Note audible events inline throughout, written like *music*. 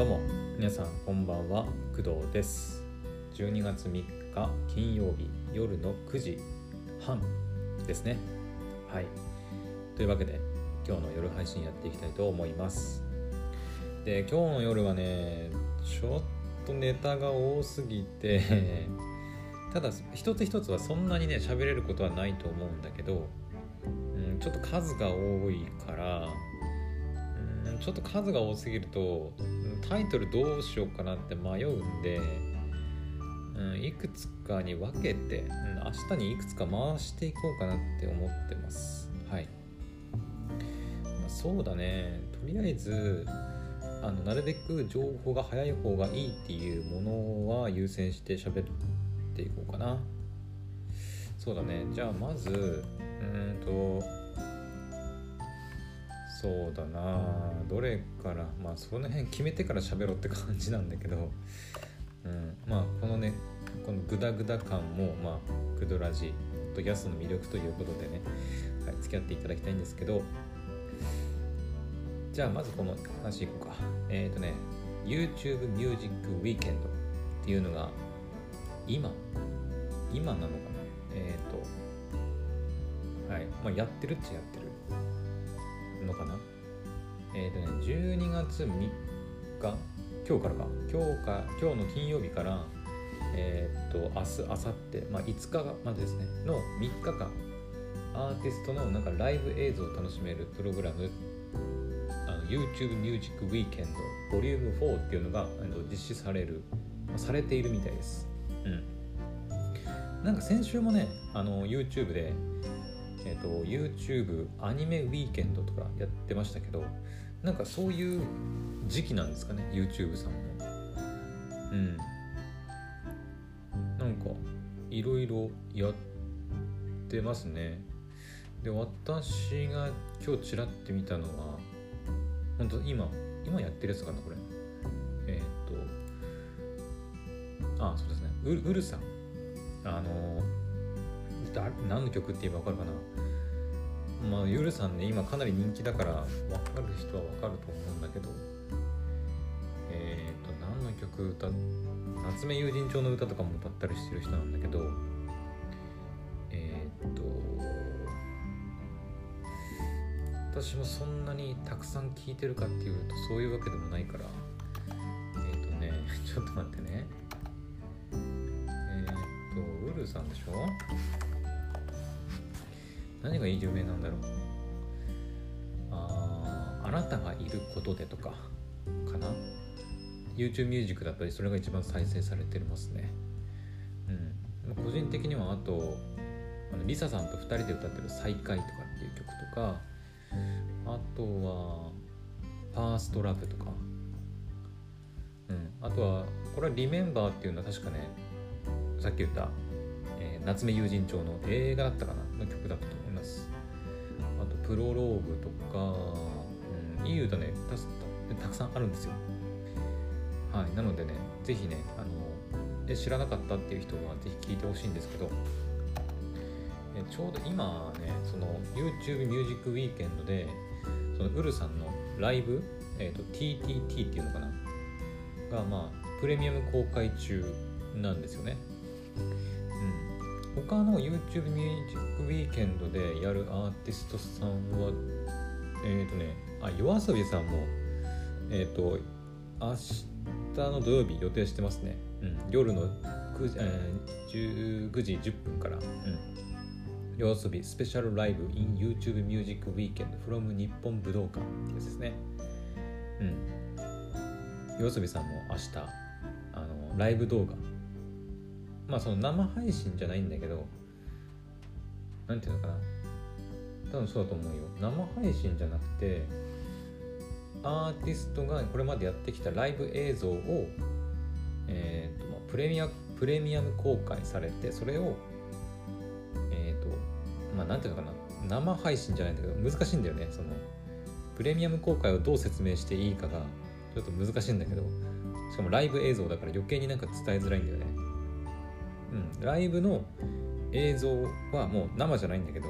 どうも。皆さんこんばんは。工藤です。12月3日金曜日夜の9時半ですね。はい。というわけで今日の夜配信やっていきたいと思います。で今日の夜はねちょっとネタが多すぎて *laughs* ただ一つ一つはそんなにね喋れることはないと思うんだけど、うん、ちょっと数が多いからうんちょっと数が多すぎるとタイトルどうしようかなって迷うんで、うん、いくつかに分けて、うん、明日にいくつか回していこうかなって思ってます。はい、まあ、そうだね。とりあえずあのなるべく情報が早い方がいいっていうものは優先して喋っていこうかな。そうだね。じゃあまずうんとそうだな。どれからまあその辺決めてから喋ろうって感じなんだけど、うん、まあこのねこのグダグダ感もまあクドラジとヤスの魅力ということでね、はい、付き合っていただきたいんですけど。じゃあまずこの話いこうか。えっ、ー、とね YouTube Music Weekend っていうのが今今なのかな。えっ、ー、とはい。まあやってるっちゃやってるのかな？えっ、ー、とね12月3日今日からか。今日か今日の金曜日からえっ、ー、と明日明後日まあ5日までですね。の3日間。アーティストのなんかライブ映像を楽しめるプログラム。あの YouTube Music Weekend Vol. 4っていうのが実施されるまされているみたいです。うん。なんか先週もねあの YouTube でえーと、YouTube アニメウィーケンドとかやってましたけどなんかそういう時期なんですかね YouTube さんも。うん。なんかいろいろやってますね。で私が今日ちらって見たのは本当今今やってるやつかなこれ。えっ、ー、とあそうですね。ウウルさん。あの何の曲って言えば分かるかな？まあゆるさんね今かなり人気だから分かる人は分かると思うんだけど。えっ、ー、と何の曲歌夏目友人帳の歌とかも歌ったりしてる人なんだけど。えっ、ー、と私もそんなにたくさん聴いてるかっていうとそういうわけでもないから。えっ、ー、とね *laughs* ちょっと待ってね。えっ、とウルさんでしょ？何が有名なんだろう。ああなたがいることでとかかな。YouTube ミュージックだったりそれが一番再生されてますね。うん。個人的にはあとあのリサさんと2人で歌ってる「再会」とかっていう曲とかあとは「ファーストラブとか。うん。あとはこれは「リメンバーっていうのは確かねさっき言った、えー、夏目友人帳の映画だったかなの曲だったと思う。プロローグとか、うん、いい歌ねたくさんあるんですよ。はい、なのでね、ぜひね、あの知らなかったっていう人はぜひ聞いてほしいんですけど、えちょうど今ね、その YouTube Music Weekend で、そのウルさんのライブ、えーと、TTT っていうのかな？が、まあ、プレミアム公開中なんですよね。他の YouTube ミュージックウィーケンドでやるアーティストさんはえっ、ー、とねあ夜遊びさんもえっ、ー、と明日の土曜日予定してますね、うん、夜の9時、えー、19時10分から、うん、夜遊びスペシャルライブ in YouTube Music Weekend from 日本武道館ってやつですね。うん。夜遊びさんも明日あのライブ動画まあその生配信じゃないんだけどなんていうのかな。多分そうだと思うよ。生配信じゃなくてアーティストがこれまでやってきたライブ映像を、えーとまあ、プレミアプレミアム公開されてそれをえっ、ー、とまあなんていうのかな。生配信じゃないんだけど難しいんだよね。そのプレミアム公開をどう説明していいかがちょっと難しいんだけどしかもライブ映像だから余計になんか伝えづらいんだよね。うん、ライブの映像はもう生じゃないんだけど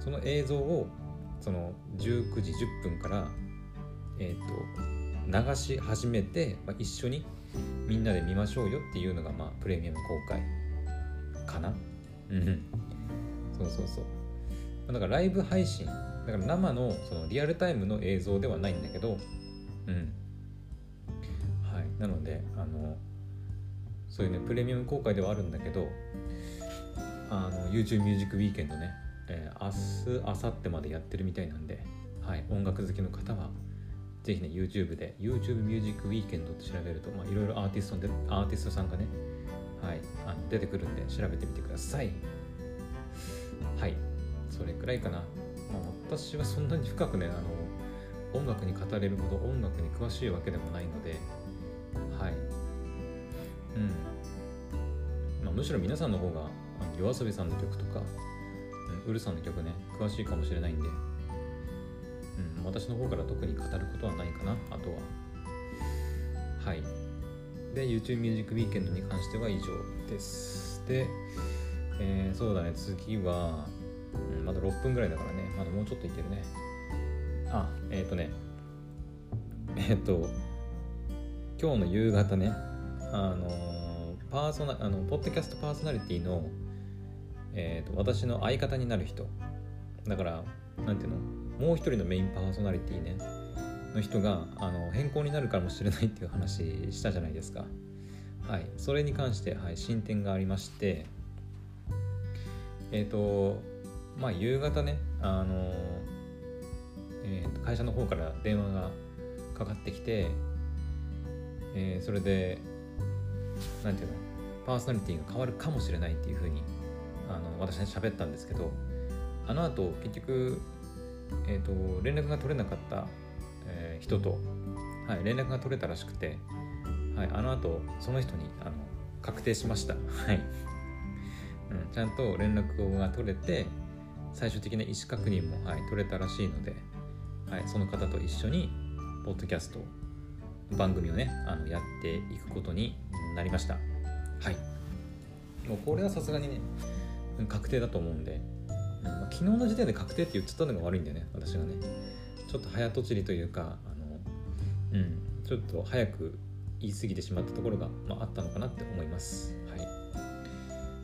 その映像をその19時10分からえっ、ー、と流し始めて、まあ、一緒にみんなで見ましょうよっていうのが、まあ、プレミアム公開かな。うん。そうそうそう。だからライブ配信。だから生のそのリアルタイムの映像ではないんだけどうん。はい。なのであのそういうねプレミアム公開ではあるんだけどあの YouTube ミュージックウィーケンドね、えー、明日明後日までやってるみたいなんで、はい、音楽好きの方はぜひね YouTube で YouTube ミュージックウィーケンドって調べるといろいろアーティストでアーティストさんがね、はい、あ出てくるんで調べてみてください。はいそれくらいかな、まあ、私はそんなに深くねあの音楽に語れるほど音楽に詳しいわけでもないのでむしろ皆さんの方が夜遊びさんの曲とか、うん、ウルさんの曲ね詳しいかもしれないんでうん私の方から特に語ることはないかなあとは。はい。で YouTube ミュージックウィーケンドに関しては以上です。で、えー、そうだね次は、うん、まだ6分ぐらいだからねまだもうちょっといけるね。あえっ、ー、とねえっ、ー、と今日の夕方ねあのパーソナあのポッドキャストパーソナリティのえーと私の相方になる人。だからなんていうの？もう一人のメインパーソナリティね。の人があの変更になるかもしれないっていう話したじゃないですか。はい。それに関して、はい、進展がありまして。えっ、ー、とまあ夕方ねあの、えー、と会社の方から電話がかかってきて、えー、それでなんていうの？パーソナリティが変わるかもしれないっていうふうにあの私に喋ったんですけどあの後結局えーと、連絡が取れなかった、えー、人と、はい、連絡が取れたらしくて、はい、あの後その人にあの確定しました、はい。うん、ちゃんと連絡が取れて最終的な意思確認も、はい、取れたらしいので、はい、その方と一緒にポッドキャスト番組をねあのやっていくことになりました。はい。もうこれはさすがにね確定だと思うんでまあ、昨日の時点で確定って言ってたのが悪いんだよね私がね。ちょっと早とちりというかあのうんちょっと早く言い過ぎてしまったところが、まあ、あったのかなって思います。はい、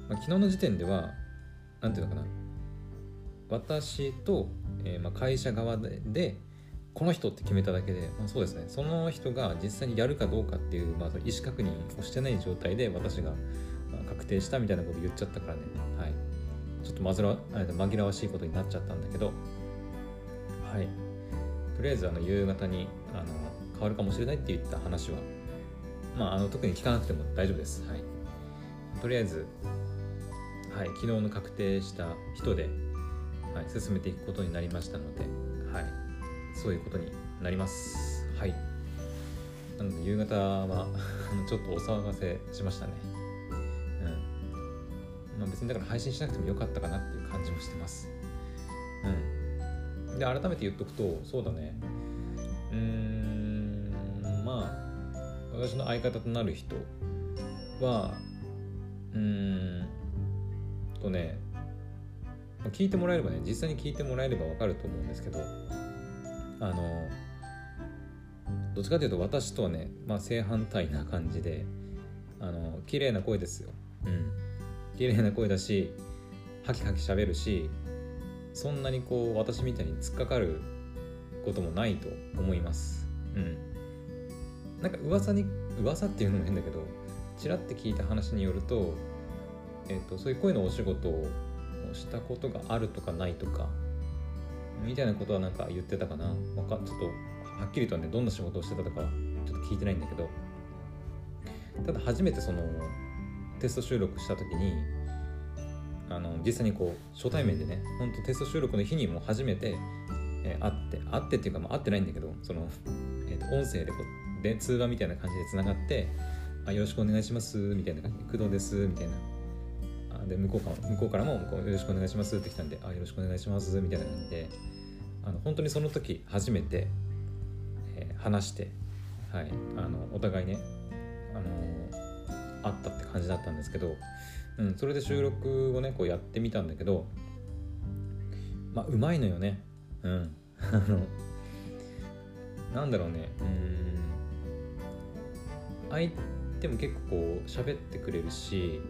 まあ、昨日の時点では何ていうのかな。私と、えー、まあ会社側でこの人って決めただけで、まあ、そうですね。その人が実際にやるかどうかっていう、まあ、意思確認をしてない状態で私が確定したみたいなこと言っちゃったからね。はい。ちょっと煩わ紛らわしいことになっちゃったんだけど。はい。とりあえずあの夕方にあの変わるかもしれないって言った話はまああの特に聞かなくても大丈夫です。はい。とりあえずはい昨日の確定した人で、はい、進めていくことになりましたのでそういうことになりますはいなので夕方はちょっとお騒がせしましたねまあ、別にだから配信しなくてもよかったかなっていう感じもしてます。うん。で、改めて言っとくと、そうだね。うーん、まあ、私の相方となる人は、うーんとね、聞いてもらえればね、実際に聞いてもらえればわかると思うんですけど、あの、どっちかというと私とはね、まあ、正反対な感じで、あの、綺麗な声ですよ。うん。綺麗な声だしハキハキ喋るしそんなにこう私みたいに突っかかることもないと思いますうんなんか噂に噂っていうのも変だけどちらって聞いた話によると,、えーと、そういう声のお仕事をしたことがあるとかないとかみたいなことはなんか言ってたかな。わかちょっとはっきりとねどんな仕事をしてたとかちょっと聞いてないんだけど。ただ初めてそのテスト収録した時にあの実際にこう初対面でねほんとテスト収録の日にも初めて、えー、会って会ってっていうか、まあ、会ってないんだけどその、えー、と音声でこうで通話みたいな感じでつながってあ「よろしくお願いします」みたいな感じ「工藤です」みたいな。で向こうから向こうからも「よろしくお願いします」って来たんで「あよろしくお願いします」みたいな感じであの本当にその時初めて、えー、話して、はい、あのお互いねあのあったって感じだったんですけど、うん、それで収録をねこうやってみたんだけどまあうまいのよね。うん。*laughs* あのなんだろうね。うん。相手も結構こう喋ってくれるし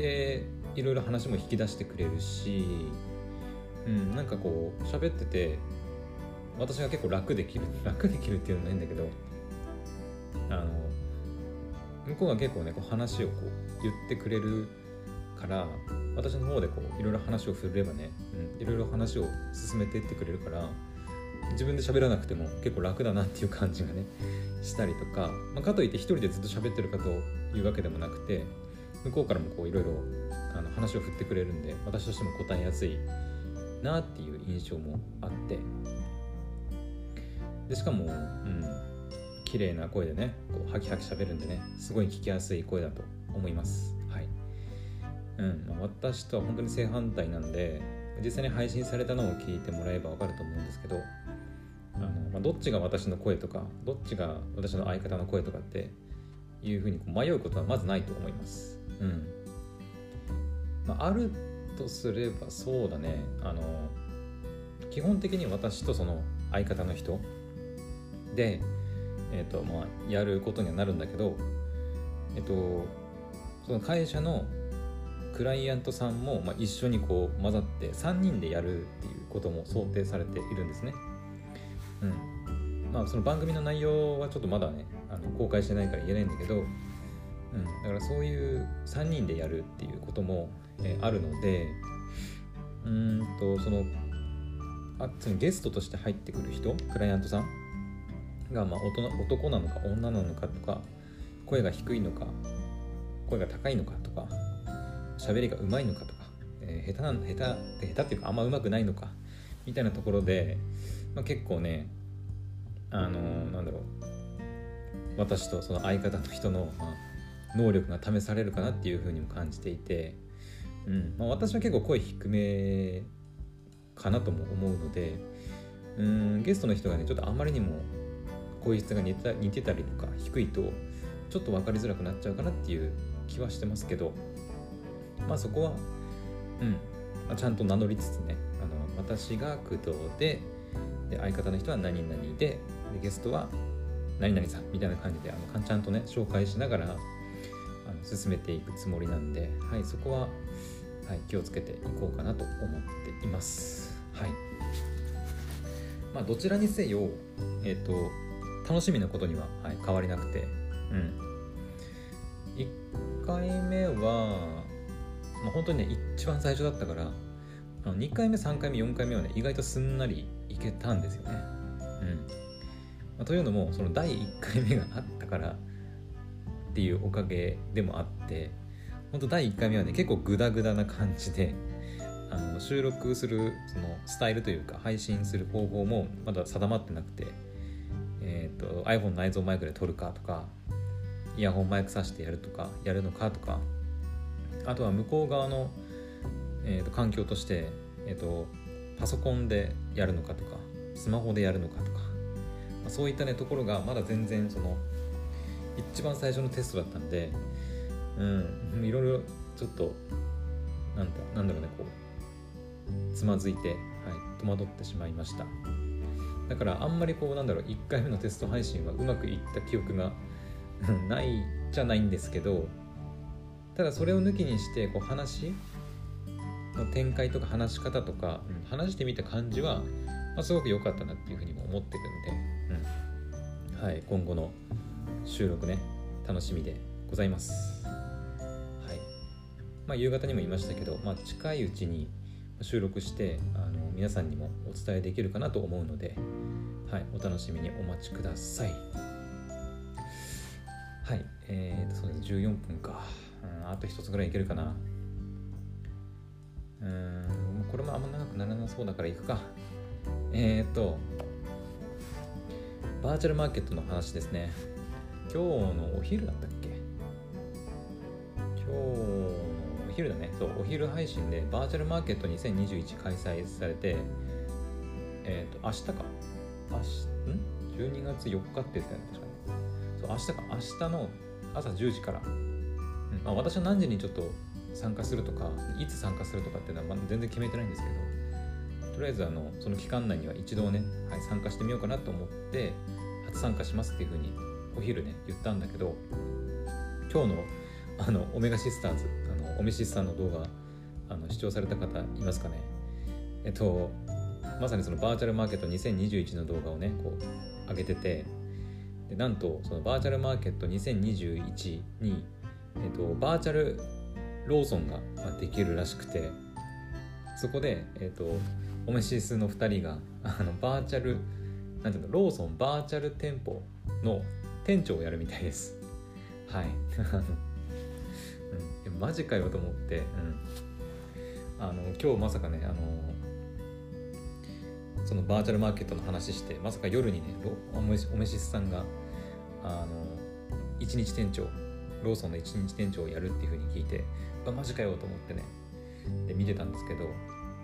でいろいろ話も引き出してくれるし、うん、なんかこう喋ってて私が結構楽できる *laughs* 楽できるっていうのも変だけどあの向こうが結構ねこう話をこう言ってくれるから私の方でこういろいろ話を振ればね、うん、いろいろ話を進めていってくれるから自分で喋らなくても結構楽だなっていう感じがねしたりとか、まあ、かといって一人でずっと喋ってるかというわけでもなくて向こうからもこういろいろ話を振ってくれるんで私としても答えやすいなっていう印象もあって。でしかもうん綺麗な声でねこうハキハキ喋るんでねすごい聞きやすい声だと思います。はい、うんまあ、私とは本当に正反対なんで実際に配信されたのを聞いてもらえば分かると思うんですけどあの、まあ、どっちが私の声とかどっちが私の相方の声とかっていうふうに迷うことはまずないと思います。うん。まあ、あるとすればそうだね。あの基本的に私とその相方の人で、えーとまあ、やることにはなるんだけど、えっ、ー、と、その会社のクライアントさんも、まあ、一緒にこう混ざって3人でやるっていうことも想定されているんですね。うん。まあ、その番組の内容はちょっとまだねあの公開してないから言えないんだけど、うん、だからそういう3人でやるっていうことも、えー、あるのでうんとそのあそのゲストとして入ってくる人クライアントさんが、まあ、男なのか女なのかとか声が低いのか声が高いのかとか喋りがうまいのかとか、えー、下手な下手下手っていうかあんまうまくないのかみたいなところで、まあ、結構ねあのー、なんだろう私とその相方の人の、まあ、能力が試されるかなっていうふうにも感じていて、うんまあ、私は結構声低めかなとも思うのでうんゲストの人がねちょっとあまりにも声質が似て似てたりとか低いとちょっと分かりづらくなっちゃうかなっていう気はしてますけどまあそこはうん、まあ、ちゃんと名乗りつつねあの私が工藤でで相方の人は何々ででゲストは何々さんみたいな感じであのちゃんとね紹介しながらあの進めていくつもりなんで、はい、そこは、はい、気をつけていこうかなと思っています。はいまあ、どちらにせよ、えっ、ー、と楽しみなことには、はい、変わりなくて、うん、1回目は、まあ、本当にね一番最初だったからあの2回目3回目4回目はね意外とすんなりいけたんですよね。うんまあ、というのもその第1回目があったからっていうおかげでもあって本当第1回目はね結構グダグダな感じであの収録するそのスタイルというか配信する方法もまだ定まってなくてえーと、iPhone 内蔵マイクで撮るかとかイヤホンマイクさしてやるとかやるのかとかあとは向こう側の、えーと、環境として、えーと、パソコンでやるのかとかスマホでやるのかとか、まあ、そういったねところがまだ全然その一番最初のテストだったんでうん *laughs* いろいろちょっとなんだなんだろうねこうつまずいて、はい、戸惑ってしまいました。だからあんまりこうなんだろう1回目のテスト配信はうまくいった記憶がないじゃないんですけどただそれを抜きにしてこう話の展開とか話し方とか、うん、話してみた感じは、まあ、すごく良かったなっていうふうにも思ってるんで、うんはい、今後の収録ね楽しみでございます。はいまあ、夕方にも言いましたけど、まあ、近いうちに収録してあの皆さんにもお伝えできるかなと思うので、はい、お楽しみにお待ちください。はい、えーと、そうです、14分か。うん、あと一つぐらいいけるかな。うん、これもあんま長くならなそうだからいくか。えーと、バーチャルマーケットの話ですね。今日のお昼だったっけ？今日のお昼だね。そう、お昼配信でバーチャルマーケット2021開催されて、えっ、ー、と、明日か。明日、ん ?12 月4日って言ってたよね、確かに。そう、明日か。明日の朝10時から。うんまあ、私は何時にちょっと参加するとか、いつ参加するとかっていうのは全然決めてないんですけど、とりあえずあのその期間内には一度ね、はい、参加してみようかなと思って初参加しますっていうふうにお昼ね言ったんだけど今日のあのオメガシスターズあのオメシスさんの動画あの視聴された方いますかね？えっとまさにそのバーチャルマーケット2021の動画をねこう上げててでなんとそのバーチャルマーケット2021に、えっと、バーチャルローソンができるらしくてそこで、えっと、オメシスの2人があのバーチャルなんていうのローソンバーチャル店舗の店長をやるみたいです。はい、*laughs* うん、マジかよと思って、うん、あの今日まさかねあのそのバーチャルマーケットの話してまさか夜にねおめおめしさんがあの一日店長ローソンの一日店長をやるっていうふうに聞いてあマジかよと思ってね。で見てたんですけど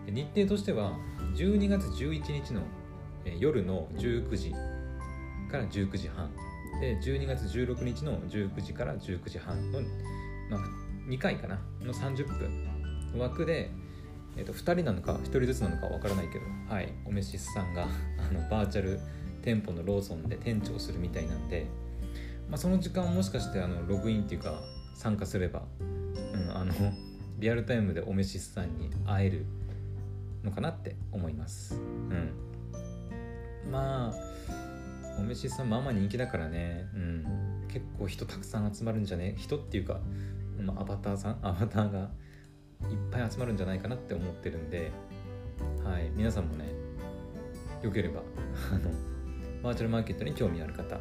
日程としては12月11日の夜の19時から19時半。で12月16日の19時から19時半の、まあ、2回かなの30分枠でえー、と2人なのか1人ずつなのかわからないけど、はい、おめしさんが *laughs* あのバーチャル店舗のローソンで店長するみたいなんで、まあ、その時間もしかしてあのログインっていうか参加すれば、うん、あの *laughs* リアルタイムでおめしさんに会えるのかなって思います。うん、まあおめしさんまあまあ人気だからね、うん、結構人たくさん集まるんじゃね？人っていうか、ま、アバターさん？*laughs* アバターがいっぱい集まるんじゃないかなって思ってるんで、はい、皆さんもねよければあのバーチャルマーケットに興味ある方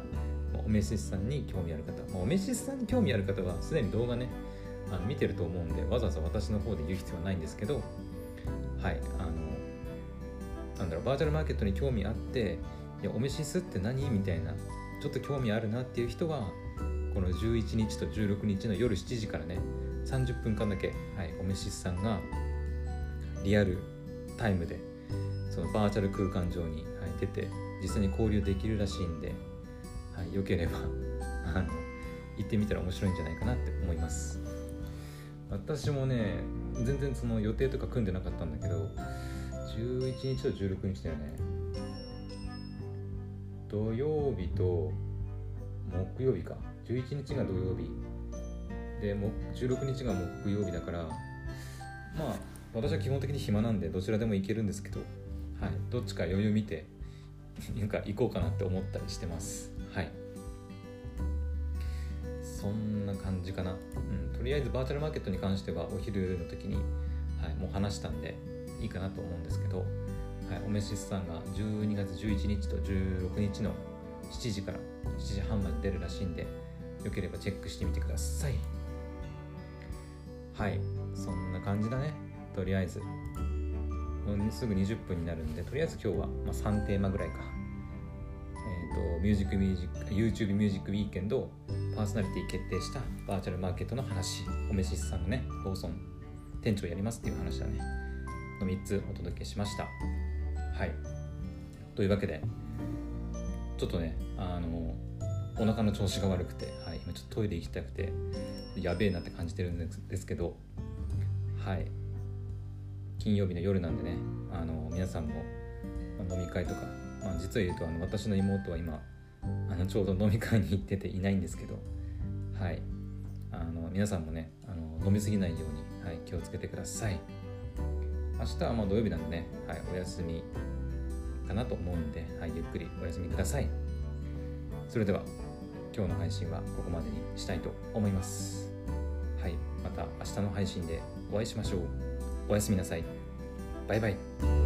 おめしさんに興味ある方、おめしさんに興味ある方はすでに動画ねあの見てると思うんでわざわざ私の方で言う必要はないんですけどはい。あのなんだろうバーチャルマーケットに興味あっていやおめしすって何？みたいなちょっと興味あるなっていう人はこの11日と16日の夜7時からね30分間だけ、はい、おめしすさんがリアルタイムでそのバーチャル空間上に、はい、出て実際に交流できるらしいんで、はい、よければ *laughs* あの行ってみたら面白いんじゃないかなって思います。私もね全然その予定とか組んでなかったんだけど11日と16日だよね。土曜日と木曜日か。11日が土曜日。で16日が木曜日だからまあ私は基本的に暇なんでどちらでも行けるんですけど、はい、どっちか余裕見て *laughs* なんか行こうかなって思ったりしてます。はい。そんな感じかな、うん、とりあえずバーチャルマーケットに関してはお昼の時に、はい、もう話したんでいいかなと思うんですけど、はい、おめしさんが12月11日と16日の7時から7時半まで出るらしいんでよければチェックしてみてください。はいそんな感じだねとりあえず。もうすぐ20分になるんでとりあえず今日は、まあ、3テーマぐらいか。えっ、ー、とミュージックミュージック YouTube ミュージックウィーケンドパーソナリティ決定したバーチャルマーケットの話。おめしさんのねローソン店長やりますっていう話だね。の3つお届けしました。はい。というわけでちょっとねあのお腹の調子が悪くて、はい、今ちょっとトイレ行きたくてやべえなって感じてるんですけどはい。金曜日の夜なんでねあの皆さんも、飲み会とか、まあ、実は言うとあの私の妹は今あのちょうど飲み会に行ってていないんですけどはい。あの皆さんもねあの飲みすぎないように、はい、気をつけてください。明日はまあ土曜日なんでね、はい、お休みかなと思うんで、はい、ゆっくりお休みくださいそれでは今日の配信はここまでにしたいと思います。はい、また明日の配信でお会いしましょう。おやすみなさい。バイバイ。